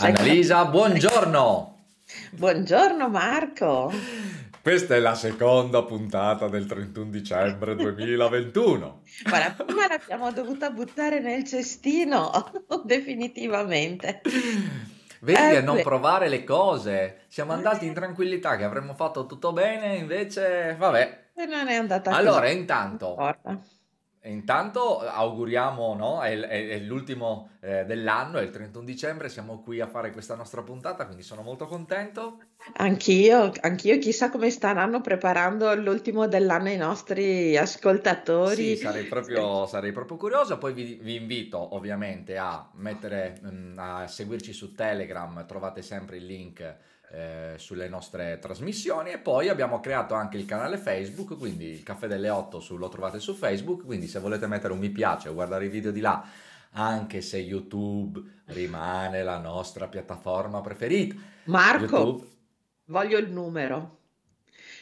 Annalisa, buongiorno! Buongiorno Marco! Questa è la seconda puntata del 31 dicembre 2021. Ma la prima l'abbiamo dovuta buttare nel cestino, definitivamente. Vedi Eh, a non beh. provare le cose. Siamo andati in tranquillità che avremmo fatto tutto bene, invece, vabbè. E non è andata Allora, così. intanto, Non importa. intanto auguriamo, no? È, è- è l'ultimo eh, dell'anno, è il 31 dicembre, siamo qui a fare questa nostra puntata, quindi sono molto contento. Anch'io, anch'io chissà come staranno preparando l'ultimo dell'anno i nostri Sì, ascoltatori. sarei proprio, sarei proprio curioso. Poi vi, vi invito ovviamente a mettere, mm, a seguirci su Telegram, trovate sempre il link eh, sulle nostre trasmissioni. E poi abbiamo creato anche il canale Facebook, quindi il caffè delle 8 su- lo trovate su Facebook. Quindi se volete mettere un mi piace o guardare i video di là, anche se YouTube rimane la nostra piattaforma preferita. Marco, YouTube. voglio il numero,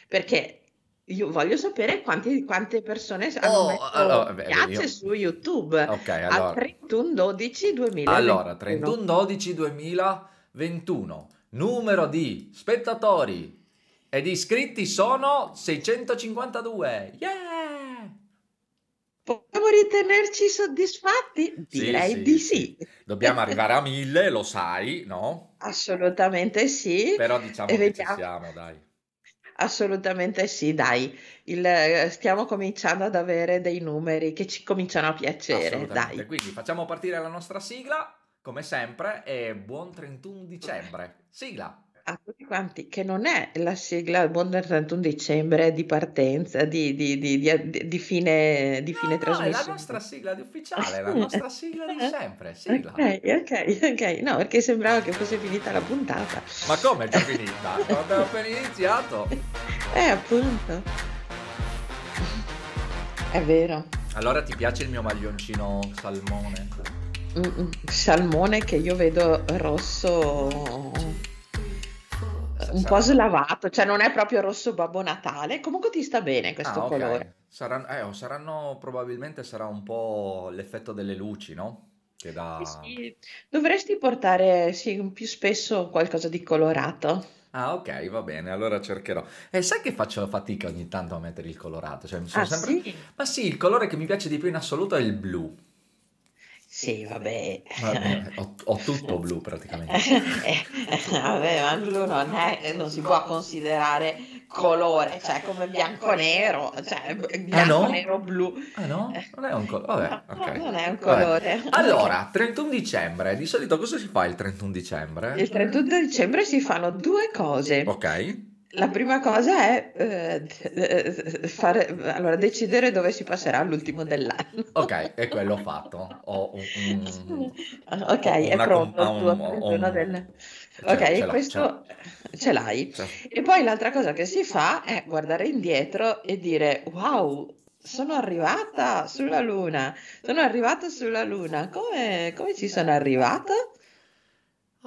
perché io voglio sapere quanti- quante persone hanno Oh, messo allora, beh, piace io- su YouTube Ok, al allora. 31 12 2021. Allora, 31 12 2021, numero di spettatori e di iscritti sono 652. Yeah! Possiamo ritenerci soddisfatti? Sì, Direi sì, di sì. sì. Dobbiamo arrivare a 1000, lo sai, no? Assolutamente sì. Però diciamo E che ci vediamo. siamo, dai. Assolutamente sì, dai. Il- eh, stiamo cominciando ad avere dei numeri che ci cominciano a piacere, dai. Quindi facciamo partire la nostra sigla, come sempre, e buon 31 dicembre. Sigla. A tutti quanti, che non è la sigla Buon 31 dicembre di partenza, di, di- di- di- di fine, di No, fine no, è la trasmissione. nostra sigla di ufficiale, la nostra sigla di sempre, sigla. Ok, ok, ok. No, perché sembrava che fosse finita la puntata. Ma come è già finita? Abbiamo appena iniziato. Eh, appunto. È vero. Allora ti piace il mio maglioncino salmone? Mm, mm, Salmone che io vedo rosso, un po' slavato, cioè non è proprio rosso Babbo Natale. Comunque ti sta bene questo Ah, ok. colore. Saranno, eh, o saranno probabilmente sarà un po' l'effetto delle luci, no? Che dà... Eh sì, dovresti portare sì, più spesso qualcosa di colorato. Ah, ok, va bene, allora cercherò. E sai che faccio fatica ogni tanto a mettere il colorato? Cioè, Ah, sempre... sì? Ma sì, il colore che mi piace di più in assoluto è il blu. Sì, vabbè. Vabbè, ho, ho tutto blu praticamente. Eh, vabbè, ma il blu non è, non si può considerare colore, cioè come bianco-nero, cioè Ah no? bianco-nero-blu. Ah no? Non è un colore. Vabbè, No, ok. non è un Vabbè. colore. Allora, 31 dicembre, di solito cosa si fa il 31 dicembre? Il 31 dicembre si fanno due cose. Ok. La prima cosa è eh, fare, allora, decidere dove si passerà l'ultimo dell'anno. Ok, e quello ho fatto. Ho un, un- Ok, ho è pronto com- un- ho 31 un- del... Ok, ce questo ce l'hai. ce. E poi l'altra cosa che si fa è guardare indietro e dire: Wow, sono arrivata sulla Luna, sono arrivata sulla Luna. Come, come ci sono arrivata?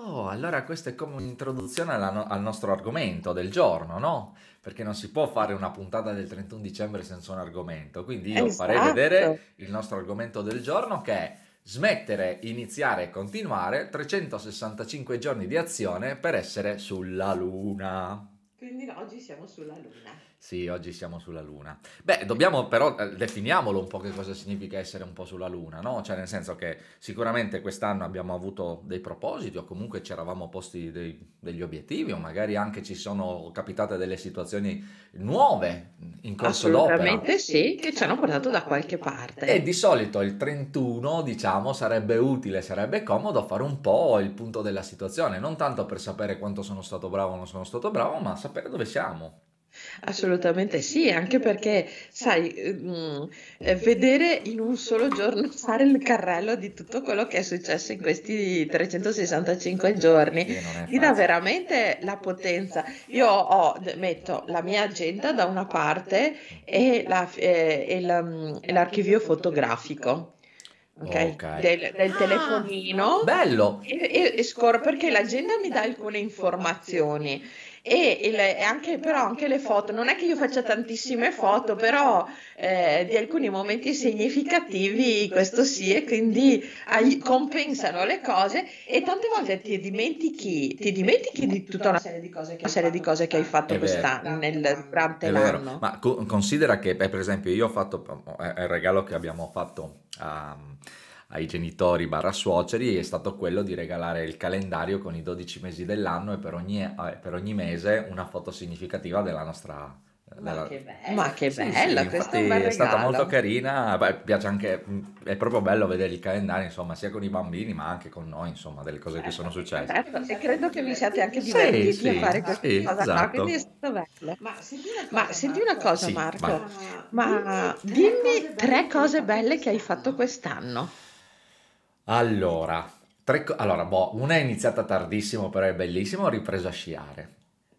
Oh, allora questa è come un'introduzione no- al nostro argomento del giorno, no? Perché non si può fare una puntata del 31 dicembre senza un argomento. Quindi io farei Esatto. vedere il nostro argomento del giorno che è smettere, iniziare e continuare 365 giorni di azione per essere sulla Luna. Quindi oggi siamo sulla Luna. Sì, oggi siamo sulla Luna. Beh, dobbiamo però, eh, definiamolo un po' che cosa significa essere un po' sulla Luna, no? Cioè, nel senso che sicuramente quest'anno abbiamo avuto dei propositi o comunque ci eravamo posti dei- degli obiettivi o magari anche ci sono capitate delle situazioni nuove in corso d'opera. Assolutamente sì, che ci hanno portato da qualche parte. E di solito il 31, diciamo, sarebbe utile, sarebbe comodo fare un po' il punto della situazione, non tanto per sapere quanto sono stato bravo o non sono stato bravo, ma sapere dove siamo. Assolutamente sì, anche perché, sai, mm, eh, vedere in un solo giorno fare il carrello di tutto quello che è successo in questi 365 giorni ti dà veramente la potenza. Io ho, metto la mia agenda da una parte e, la- eh, e la- mm, e l'archivio fotografico, ok? Ok. Del, del Ah, telefonino. Bello! E, e- e scorro perché l'agenda mi dà alcune informazioni e, e le, anche, però anche le foto, non è che io faccia tantissime foto, però eh, di alcuni momenti significativi, questo sì, e quindi ai, compensano le cose e tante volte ti dimentichi, ti dimentichi di tutta una serie di cose che, serie di cose che hai fatto quest'anno, nel, durante è l'anno. Vero. Ma co- considera che, per esempio, io ho fatto, è il regalo che abbiamo fatto a... Um, ai genitori barra suoceri è stato quello di regalare il calendario con i 12 mesi dell'anno e per ogni, eh, per ogni mese una foto significativa della nostra... Ma della... che bella, Ma che bella sì, sì, questo è, un è stata molto carina, Beh, piace anche, è proprio bello vedere il calendario, insomma, sia con i bambini ma anche con noi, insomma, delle cose che sono successe. Certo, e credo che vi siate anche divertiti sì, a fare questa sì, cosa esatto. quindi è stato bello. Ma senti una cosa, ma, senti una cosa Marco, ma dimmi tre cose belle che hai fatto quest'anno. Allora, tre allora, boh, una è iniziata tardissimo, però è bellissimo, ho ripreso a sciare.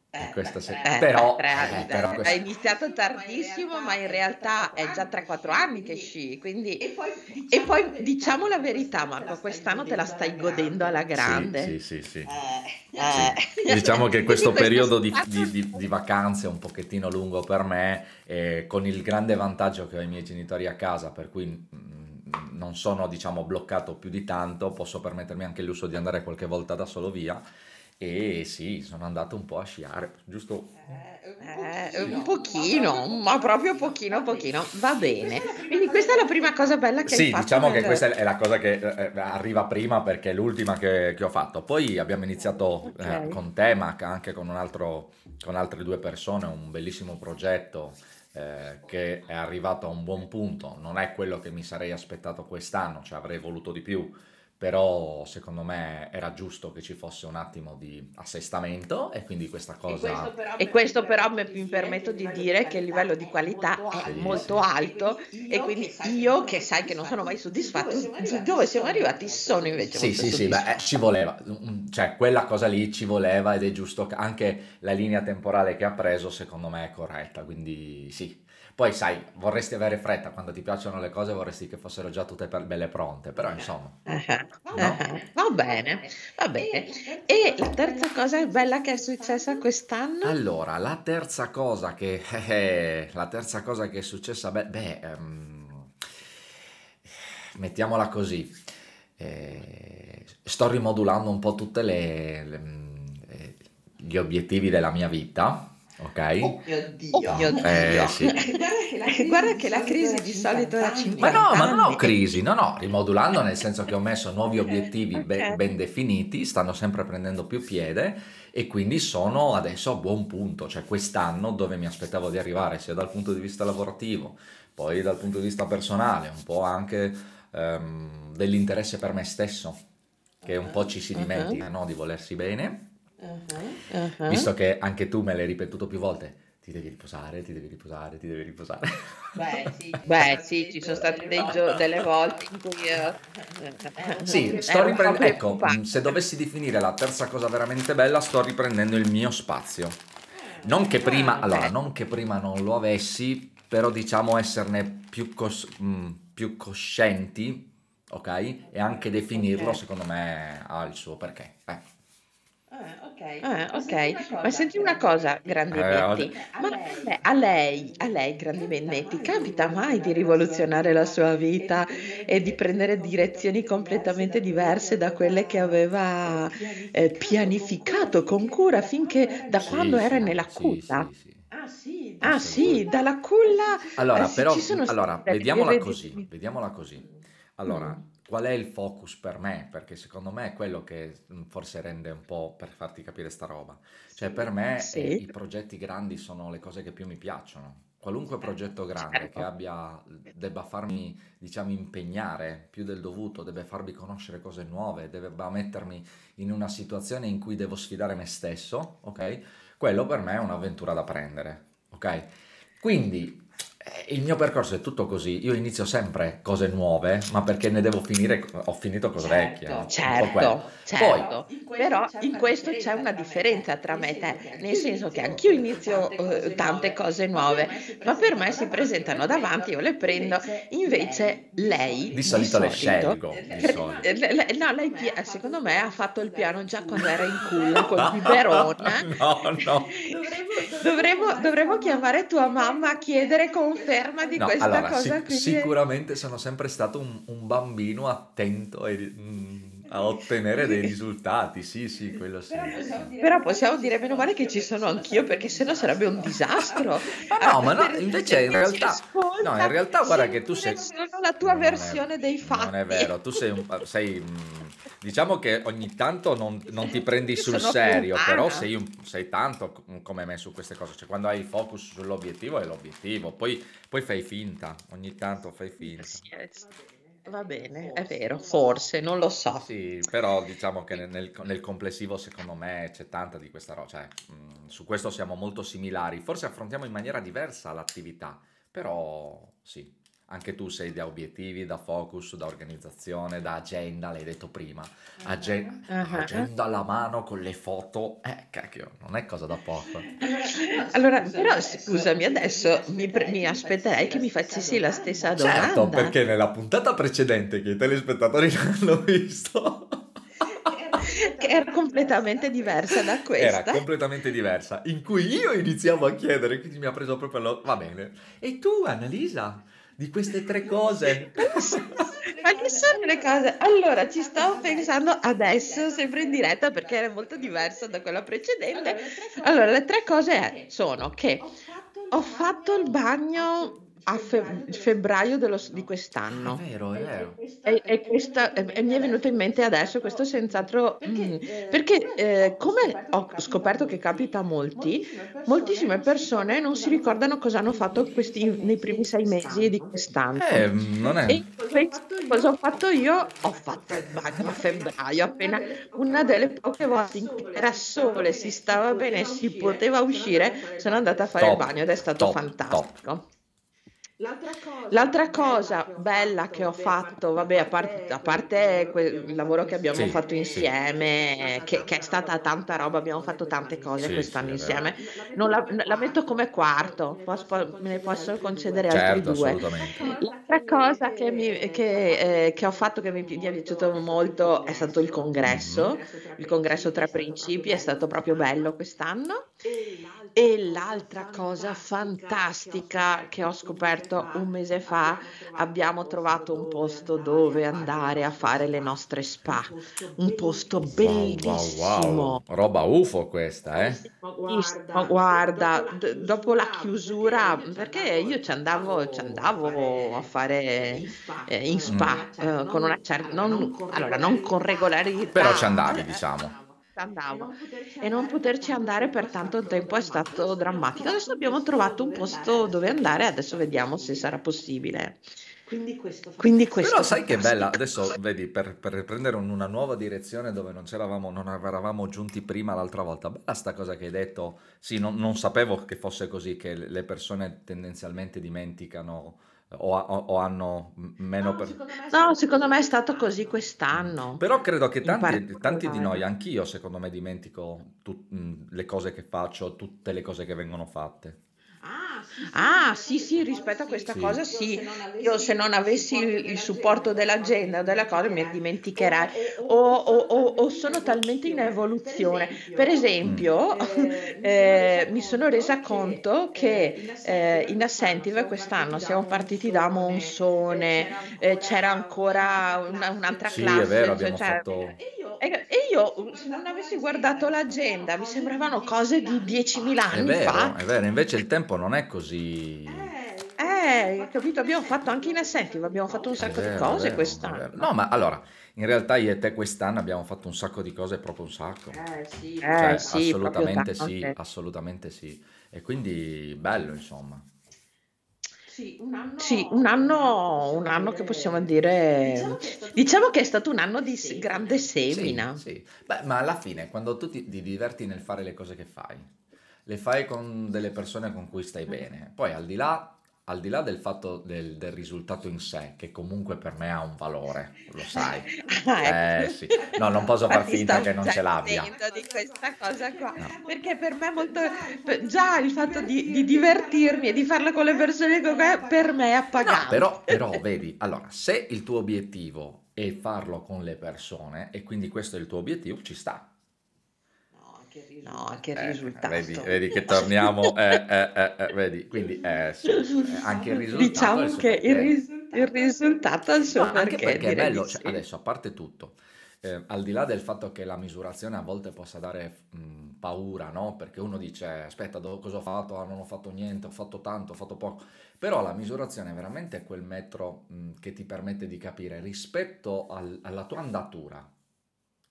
Eh, questa se- eh, però, tre eh, però hai questa- iniziato tardissimo, ma in realtà è già 3-4 anni che sci, quindi... E poi diciamo la verità, Marco, quest'anno te la stai godendo alla grande. Sì, sì, sì, sì. Eh, Sì. Diciamo che questo periodo di, di- di- di vacanze è un pochettino lungo per me, eh, con il grande vantaggio che ho i miei genitori a casa, per cui mm, non sono, diciamo, bloccato più di tanto, posso permettermi anche il lusso di andare qualche volta da solo via. E sì, sono andato un po' a sciare, giusto? Eh, un pochino, ma proprio pochino, pochino, va bene. Quindi questa è la prima cosa bella che hai Sì, fatto. diciamo che questa è la cosa che eh, arriva prima perché è l'ultima che, che ho fatto. Poi abbiamo iniziato eh, Ok. con te, ma anche con un altro, con altre due persone, un bellissimo progetto eh, che è arrivato a un buon punto. Non è quello che mi sarei aspettato quest'anno, cioè avrei voluto di più, però secondo me era giusto che ci fosse un attimo di assestamento e quindi questa cosa... E questo però mi, mi permetto di dire che il livello di qualità è molto alto e quindi io che sai che non sono mai soddisfatto, dove siamo arrivati? sono invece Sì, molto sì, sì, beh, eh, ci voleva, Mm, cioè quella cosa lì ci voleva ed è giusto, che anche la linea temporale che ha preso secondo me è corretta, quindi sì. Poi sai, vorresti avere fretta, quando ti piacciono le cose vorresti che fossero già tutte per- belle pronte, però insomma, Ah, ah, Va bene, va bene. E la terza cosa bella che è successa quest'anno? Allora, la terza cosa che, eh, la terza cosa che è successa, beh, beh, ehm, mettiamola così, eh, sto rimodulando un po' tutti gli obiettivi della mia vita, ok? Oh mio Dio. Eh, sì. Guarda che la crisi di solito era 50 Ma no, ma non ho anni. crisi, no, no, rimodulando nel senso che ho messo nuovi obiettivi be- ok. ben definiti, stanno sempre prendendo più piede e quindi sono adesso a buon punto, cioè quest'anno dove mi aspettavo di arrivare sia dal punto di vista lavorativo, poi dal punto di vista personale, un po' anche ehm, dell'interesse per me stesso, che un po' ci si Mhm. dimentica, no, di volersi bene, Uh-huh. visto che anche tu me l'hai ripetuto più volte. Ti devi riposare, ti devi riposare, ti devi riposare. Beh, sì, Beh, sì, ci sono state dei gio- delle volte in cui io... Sì, ero sto un po' riprendendo. Ecco, se dovessi definire la terza cosa veramente bella, sto riprendendo il mio spazio. Non che prima, Ah, allora, non che prima non lo avessi, però diciamo esserne più, cos- mh, più coscienti, ok? E anche definirlo, Ok. secondo me, ha il suo perché. Eh. Ah, ok, ma senti una cosa, Grandi Eh, Netti, ma a lei, a lei, a lei, Grandi Netti, capita mai di rivoluzionare la sua vita e di prendere direzioni completamente diverse da quelle che aveva eh, pianificato con cura finché da Sì, quando era sì, nella sì, culla? sì, sì. Ah sì, dalla culla Allora, eh, sì, però, allora, vediamola così, vediamola così. Allora, Mm. Qual è il focus per me? Perché secondo me è quello che mm, forse rende un po' per farti capire sta roba. Cioè, per me eh, Sì. i progetti grandi sono le cose che più mi piacciono. Qualunque progetto grande Certo. che abbia, debba farmi, diciamo, impegnare più del dovuto, deve farmi conoscere cose nuove, debba mettermi in una situazione in cui devo sfidare me stesso, ok? Quello per me è un'avventura da prendere, ok? Quindi Eh, il mio percorso è tutto così, io inizio sempre cose nuove, ma perché ne devo finire, ho finito cose vecchie. Certo, un po' certo, quello. Poi, certo. Però in questo c'è una differenza tra me e te, nel senso che anch'io inizio eh, tante cose nuove, ma per me si presentano davanti, io le prendo, invece lei di di solito le solito, scelgo, di solito. eh, no, lei secondo me ha fatto il piano già quando era in culla col biberone. No, no. Dovremmo, dovremmo chiamare tua mamma a chiedere conferma di No, questa allora, cosa sic- qui. sicuramente sono sempre stato un, un bambino attento e, mm, a ottenere dei risultati, sì, sì, quello sì. sì. Però possiamo dire meno male che ci sono anch'io perché sennò sarebbe un disastro. Ma no, ma no, invece in realtà, no, in realtà guarda che tu sei... la tua Non è, versione dei fatti. non è vero, tu sei, un, sei mm, diciamo che ogni tanto non, non ti prendi sul serio, però sei, un- sei tanto co- come me su queste cose, cioè quando hai il focus sull'obiettivo è l'obiettivo, poi, poi fai finta, ogni tanto fai finta. Sì, eh, Va bene, è vero, forse, non lo so. Sì, però diciamo che nel, nel- nel complessivo secondo me c'è tanta di questa roba, cioè mh, su questo siamo molto similari, forse affrontiamo in maniera diversa l'attività, però sì, anche tu sei da obiettivi, da focus, da organizzazione, da agenda, l'hai detto prima, Agen- Ah, agenda alla mano con le foto, eh cacchio, non è cosa da poco. Allora, però scusami, adesso mi, pre- mi aspetterei che mi facessi la stessa Certo, domanda. perché nella puntata precedente che i telespettatori non hanno visto... Che era completamente diversa da Era questa. completamente diversa, in cui io iniziavo a chiedere, quindi mi ha preso proprio lo... Va bene. E tu, Annalisa, di queste tre cose? Ma che sono le cose? Allora, ci stavo pensando adesso, sempre in diretta, perché era molto diversa da quella precedente. Allora, le tre cose sono che ho fatto il bagno a fe- febbraio dello- di È quest'anno. vero, è vero. E, e questa, e- e mi è venuto in mente adesso, questo senz'altro, mm, perché eh, come ho scoperto che capita a molti, moltissime persone non si ricordano cosa hanno fatto questi, nei primi sei mesi di quest'anno. Eh, non E è... invece cosa ho fatto io? Ho fatto il bagno a febbraio, appena una delle poche volte in cui era sole, si stava bene, si poteva uscire, sono andata a fare il Top, bagno ed è stato top, fantastico. L'altra cosa bella che ho fatto, vabbè, a parte, a parte quel- il lavoro che abbiamo Sì, fatto sì. insieme, che, che è stata tanta roba, abbiamo fatto tante cose Sì, quest'anno sì, insieme, non la, la metto come quarto, pos- po- me ne posso concedere altri Certo, due. assolutamente. L'altra cosa che, mi- che, eh, che ho fatto che mi, mi è piaciuto molto è stato il congresso, il congresso Tre Principi è stato proprio bello quest'anno. E l'altra cosa fantastica che ho scoperto un mese fa, abbiamo trovato un posto dove andare a fare le nostre spa, un posto Wow, wow, wow. bellissimo. Roba UFO questa, eh? Bellissimo, guarda, d- dopo la chiusura, perché io ci andavo, ci andavo a fare eh, in spa eh, con una certa, non, allora non con regolarità, Però ci andavi, diciamo. Andavo. E non poterci andare per tanto tempo è stato drammatico. Adesso abbiamo trovato un posto dove andare, adesso vediamo se sarà possibile. Quindi questo Però sai che bella, adesso vedi, per, per prendere un- una nuova direzione dove non c'eravamo, non eravamo giunti prima l'altra volta, bella sta cosa che hai detto, sì, non, non sapevo che fosse così, che le persone tendenzialmente dimenticano o, o- o hanno meno per... No, secondo me è stato così quest'anno. Però credo che tanti, tanti di noi, anch'io secondo me dimentico tut- mh, le cose che faccio, tutte le cose che vengono fatte. Ah, sì, sì, rispetto a questa Sì. cosa, sì. Io se non avessi il, il supporto dell'agenda o delle cose mi dimenticherei. O, o- o- o sono talmente in evoluzione. Per esempio, eh, mi sono resa conto che eh, in Assentive quest'anno siamo partiti da Monsone, eh, c'era ancora una- un'altra Sì, classe. è vero, cioè- abbiamo cioè- fatto... e e io, se non avessi guardato l'agenda, mi sembravano cose di 10.000 È anni vero, fa. è vero, invece il tempo non è così... Eh, capito? Abbiamo fatto anche in Assentive, abbiamo fatto un È sacco vero, di è cose vero, è quest'anno. No, ma allora, in realtà io e te quest'anno abbiamo fatto un sacco di cose, proprio un sacco. Eh, Cioè, sì, proprio assolutamente sì, assolutamente sì. E quindi bello, insomma. Sì, un anno, un anno che possiamo dire, diciamo che è stato un anno di s- grande Sì, semina. sì. Beh, ma alla fine, quando tu ti, ti diverti nel fare le cose che fai, le fai con delle persone con cui stai bene, poi al di là al di là del fatto del, del risultato in sé, che comunque per me ha un valore, lo sai. Ah, Eh ecco. sì, no, non posso far finta che non ce l'abbia. di questa cosa qua, No. perché per me è molto... Già il fatto di, di divertirmi e di farlo con le persone con me, per me è No, appagante. però, però vedi, allora, se il tuo obiettivo è farlo con le persone e quindi questo è il tuo obiettivo, ci sta. No, che Eh, risultato. vedi, vedi che torniamo, eh, eh, eh, eh, vedi, quindi sì, anche il risultato Diciamo il che il, ris- il risultato ha il suo No, anche perché, perché è bello, cioè, sì. adesso a parte tutto, eh, al di là del fatto che la misurazione a volte possa dare mh, paura, no? Perché uno dice, aspetta, do- cosa ho fatto? Ah, non ho fatto niente, ho fatto tanto, ho fatto poco. Però la misurazione è veramente quel metro mh, che ti permette di capire rispetto al- alla tua andatura,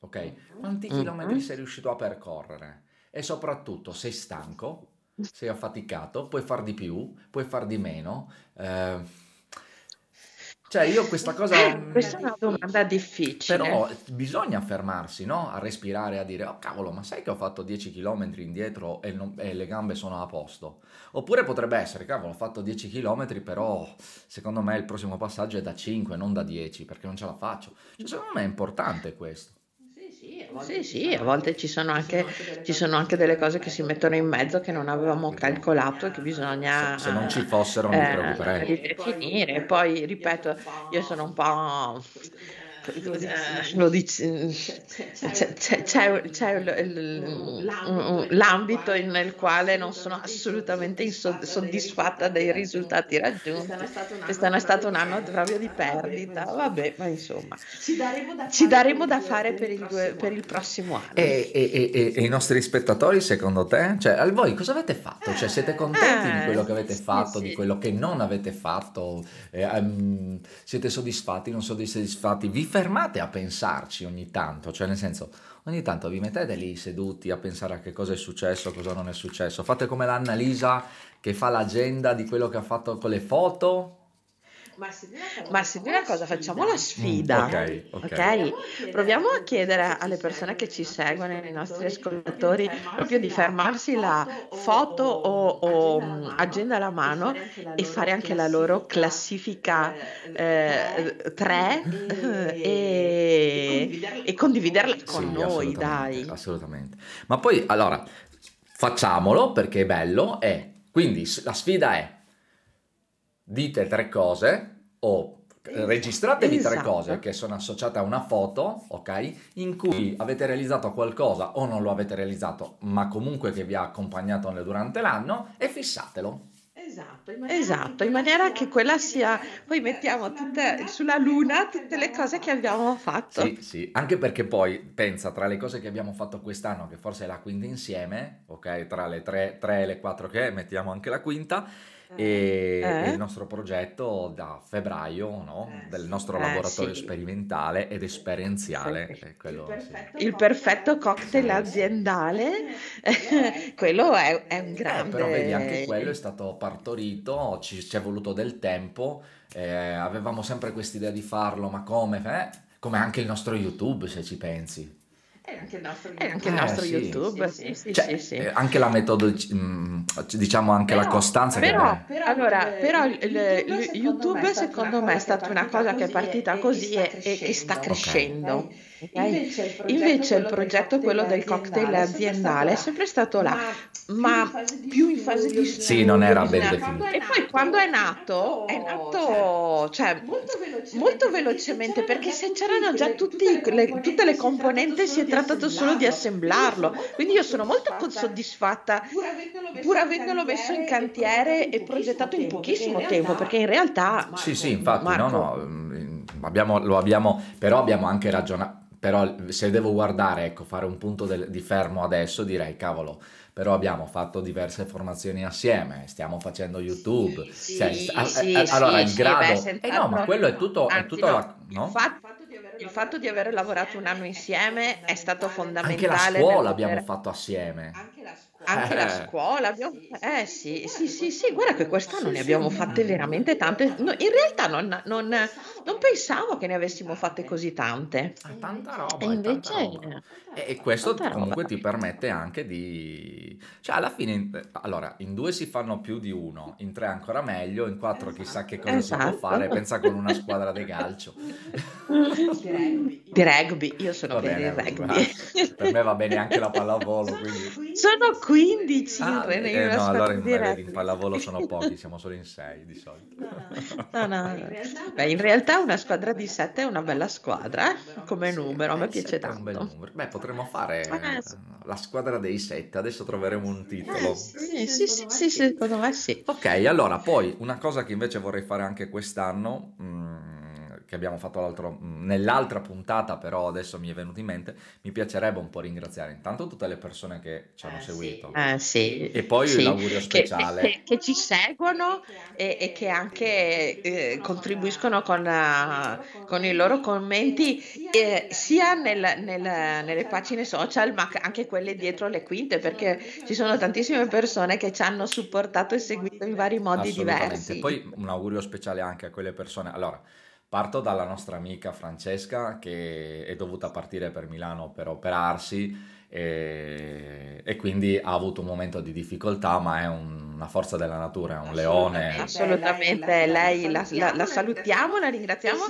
ok? Quanti chilometri Mhm. sei riuscito a percorrere? E soprattutto, sei stanco? Sei affaticato? Puoi far di più? Puoi far di meno? Eh, cioè, io questa cosa... mm, Questa è una domanda difficile. Però bisogna fermarsi, no? A respirare, a dire, oh cavolo, ma sai che ho fatto 10 km indietro e, non- e le gambe sono a posto? Oppure potrebbe essere, cavolo, ho fatto 10 km, però secondo me il prossimo passaggio è da 5, non da 10, perché non ce la faccio. Cioè, secondo me è importante questo. Sì, sì, a volte ci sono anche, ci sono anche delle cose che si mettono in mezzo che non avevamo calcolato e che bisogna Se, se non ci fossero mi eh, preoccuperei. ridefinire. Poi, ripeto, io sono un po'... eh, Lo dici, c'è, l'ambito nel quale non sono assolutamente soddisfatta dei risultati raggiunti. Quest'anno è stato un anno proprio di perdita, vabbè, ma insomma, ci daremo da fare per il, due- per il prossimo anno. E, i nostri spettatori, secondo te? Cioè, voi cosa avete fatto? Cioè, siete contenti di Eh, quello che avete fatto, sì. di quello che non avete fatto? Eh, ehm, siete soddisfatti, non soddisfatti? Vi fermate a pensarci ogni tanto? Cioè, nel senso, ogni tanto vi mettete lì seduti a pensare a che cosa è successo, cosa non è successo. Fate come l'Annalisa che fa l'agenda di quello che ha fatto con le foto. Ma se di una cosa facciamo la sfida, Mm, ok, ok. ok? Proviamo a chiedere alle persone che ci seguono, ai nostri ascoltatori, proprio di fermarsi la foto o, o, agenda alla mano e fare anche la loro classifica 3 e, e condividerla con Sì, noi, assolutamente, dai. assolutamente. Ma poi, allora, facciamolo perché è bello e quindi la sfida è dite tre cose o registratevi tre Esatto. cose che sono associate a una foto, ok? In cui avete realizzato qualcosa o non lo avete realizzato, ma comunque che vi ha accompagnato nel- durante l'anno e fissatelo. Esatto, in maniera che quella sia, poi mettiamo tutte, sulla luna tutte le cose che abbiamo fatto. Sì, sì, anche perché poi pensa tra le cose che abbiamo fatto quest'anno, che forse è la quinta insieme, ok? Tra le tre, tre e le quattro che è, mettiamo anche la quinta, e, Eh? e il nostro progetto da febbraio, no? Del nostro Eh, laboratorio sì. sperimentale ed esperienziale. Sì. e quello, sì. Il perfetto cocktail aziendale, quello è, è un Eh, grande... però vedi, anche quello è stato partorito, ci, ci è voluto del tempo, eh, avevamo sempre quest'idea di farlo, ma come? Eh? Come anche il nostro YouTube, se ci pensi. È anche il nostro, è anche Eh, il nostro sì. YouTube, sì, sì, Cioè, sì, sì. anche la metodo, mm, diciamo anche la costanza che Però, allora, però il- il- il YouTube secondo me è stata una cosa che è partita così e, e che sta crescendo. Ok? Invece il progetto, quello del cocktail aziendale, è sempre stato là, ma più in fase di Sì, non era ben studio. definito. E poi quando è nato, è nato cioè, molto velocemente perché se c'erano già tutti le- tutte le componenti si è trattato solo di assemblarlo. Quindi io sono molto soddisfatta pur avendolo messo in cantiere e progettato in pochissimo tempo perché in realtà Sì, sì, infatti, no, no, mm, abbiamo, lo abbiamo, però abbiamo anche ragionato, però se devo guardare, ecco, fare un punto del- di fermo adesso, direi, cavolo, però abbiamo fatto diverse formazioni assieme, stiamo facendo YouTube, Sì, cioè, sì, a- a- sì, allora sì, il grado, beh, eh no, ma quello è tutto, è Anzi, tutto no, la- no? Il, fatto, il fatto di aver lavorato un anno insieme è stato Anche fondamentale. la nel scuola abbiamo fatto assieme. Anche la Eh. scuola abbiamo... Eh sì, sì, sì, sì, guarda che quest'anno ne abbiamo fatte veramente tante. No, in realtà non, non- pensavo che ne avessimo fatte così tante. È tanta roba, E è invece, tanta roba. E, e questo comunque roba. ti permette anche di... Cioè alla fine, in- allora, in due si fanno più di uno, in tre ancora meglio, in quattro chissà che cosa si può Esatto. fare, pensa con una squadra di calcio. Di rugby, io sono Va per il bene, rugby. per me va bene anche la pallavolo, quindi... Sono 15 Ah, in, in eh, una no, squadra allora in, in pallavolo sono pochi, siamo solo in sei di solito. No, no. Beh, in realtà una squadra di 7 è una bella squadra, eh, come numero, a me Eh, piace sette è un bel tanto. numero. Beh, potremmo fare Eh, eh, la squadra dei sette, adesso troveremo un Eh, titolo. sì, sì, sì, sì, sì, secondo me sì. Ok, allora poi una cosa che invece vorrei fare anche quest'anno, mm, che abbiamo fatto l'altro- mm, nell'altra puntata, però adesso mi è venuto in mente, mi piacerebbe un po' ringraziare intanto tutte le persone che ci hanno seguito Eh, sì, e poi sì, l'augurio che, speciale. che- che ci seguono e, e che anche eh, contribuiscono con, eh, con i loro commenti eh, sia nel- nel- nelle pagine social ma anche quelle dietro le quinte perché ci sono tantissime persone che ci hanno supportato e seguito in vari modi diversi. Poi un augurio speciale anche a quelle persone. Allora, parto dalla nostra amica Francesca che è dovuta partire per Milano per operarsi e, e quindi ha avuto un momento di difficoltà, ma è un- una forza della natura, è un leone. Assolutamente, lei la, la- la salutiamo, la ringraziamo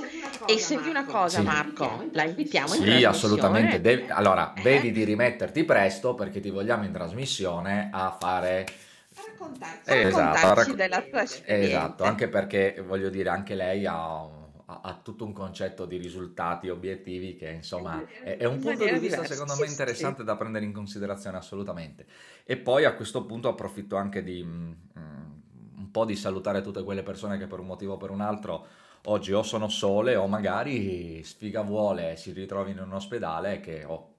e senti una cosa Sì. Marco, la invitiamo in Sì, trasmissione. assolutamente. Devi- allora, Eh? vedi di rimetterti presto perché ti vogliamo in trasmissione a fare Eh, esatto, Raccontarci racc- della tua esperienza. Esatto, anche perché voglio dire, anche lei ha, ha- ha tutto un concetto di risultati obiettivi che insomma è, è un In punto di vista diversa, secondo me sì. interessante da prendere in considerazione assolutamente. E poi a questo punto approfitto anche di mm, mm, un po' di salutare tutte quelle persone che per un motivo o per un altro oggi o sono sole o magari sfiga vuole si ritrovino in un ospedale che oh,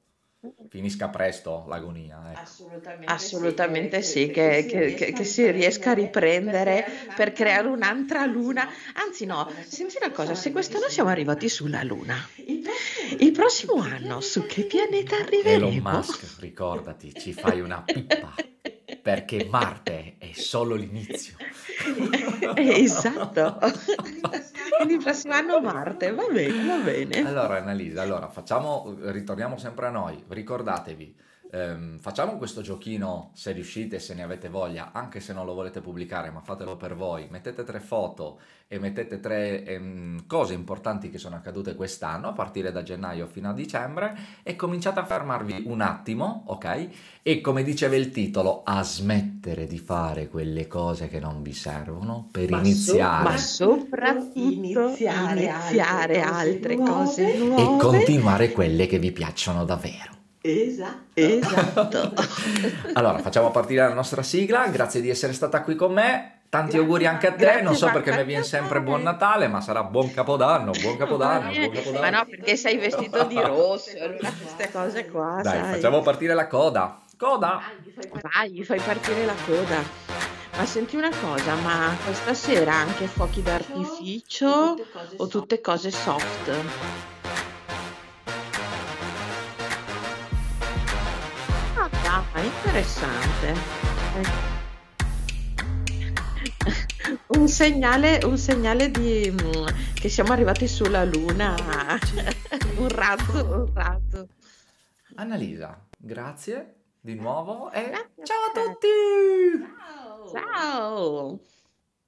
finisca presto l'agonia. ecco. Assolutamente sì, che, che- che- che si riesca a riprendere per creare un'altra luna. Anzi no, senti una cosa, se quest'anno siamo arrivati sulla luna, il prossimo anno su che pianeta Elon arriveremo? Musk, ricordati, ci fai una pippa perché Marte è solo l'inizio. Esatto. Quindi il prossimo anno Marte, va bene, va bene. Allora, Annalisa, allora facciamo, ritorniamo sempre a noi. Ricordatevi, ehm, facciamo questo giochino se riuscite, se ne avete voglia, anche se non lo volete pubblicare, ma fatelo per voi. Mettete tre foto e mettete tre ehm, cose importanti che sono accadute quest'anno, a partire da gennaio fino a dicembre, e cominciate a fermarvi un attimo, ok? E come diceva il titolo, a smettere di fare quelle cose che non vi servono per Ma so- iniziare. Ma soprattutto Iniziare iniziare, altre altre cose cose E nuove. continuare quelle che vi piacciono davvero. Esatto. Esatto. Allora, facciamo partire la nostra sigla. Grazie di essere stata qui con me. Tanti Grazie, auguri anche a te. Grazie, non so perché mi viene sempre buon Natale, ma sarà buon Capodanno, buon Capodanno, buon Ma Capodanno. no, perché sei vestito di rosso, allora queste cose qua, Dai, sai. facciamo partire la coda. Coda! Vai, fai partire la coda. Ma senti una cosa, ma questa sera anche fuochi d'artificio o tutte cose soft? Interessante. Un segnale, un segnale di, mm, che siamo arrivati sulla luna. Un razzo, un razzo. Annalisa, grazie di nuovo e Grazie ciao a te. tutti! Ciao!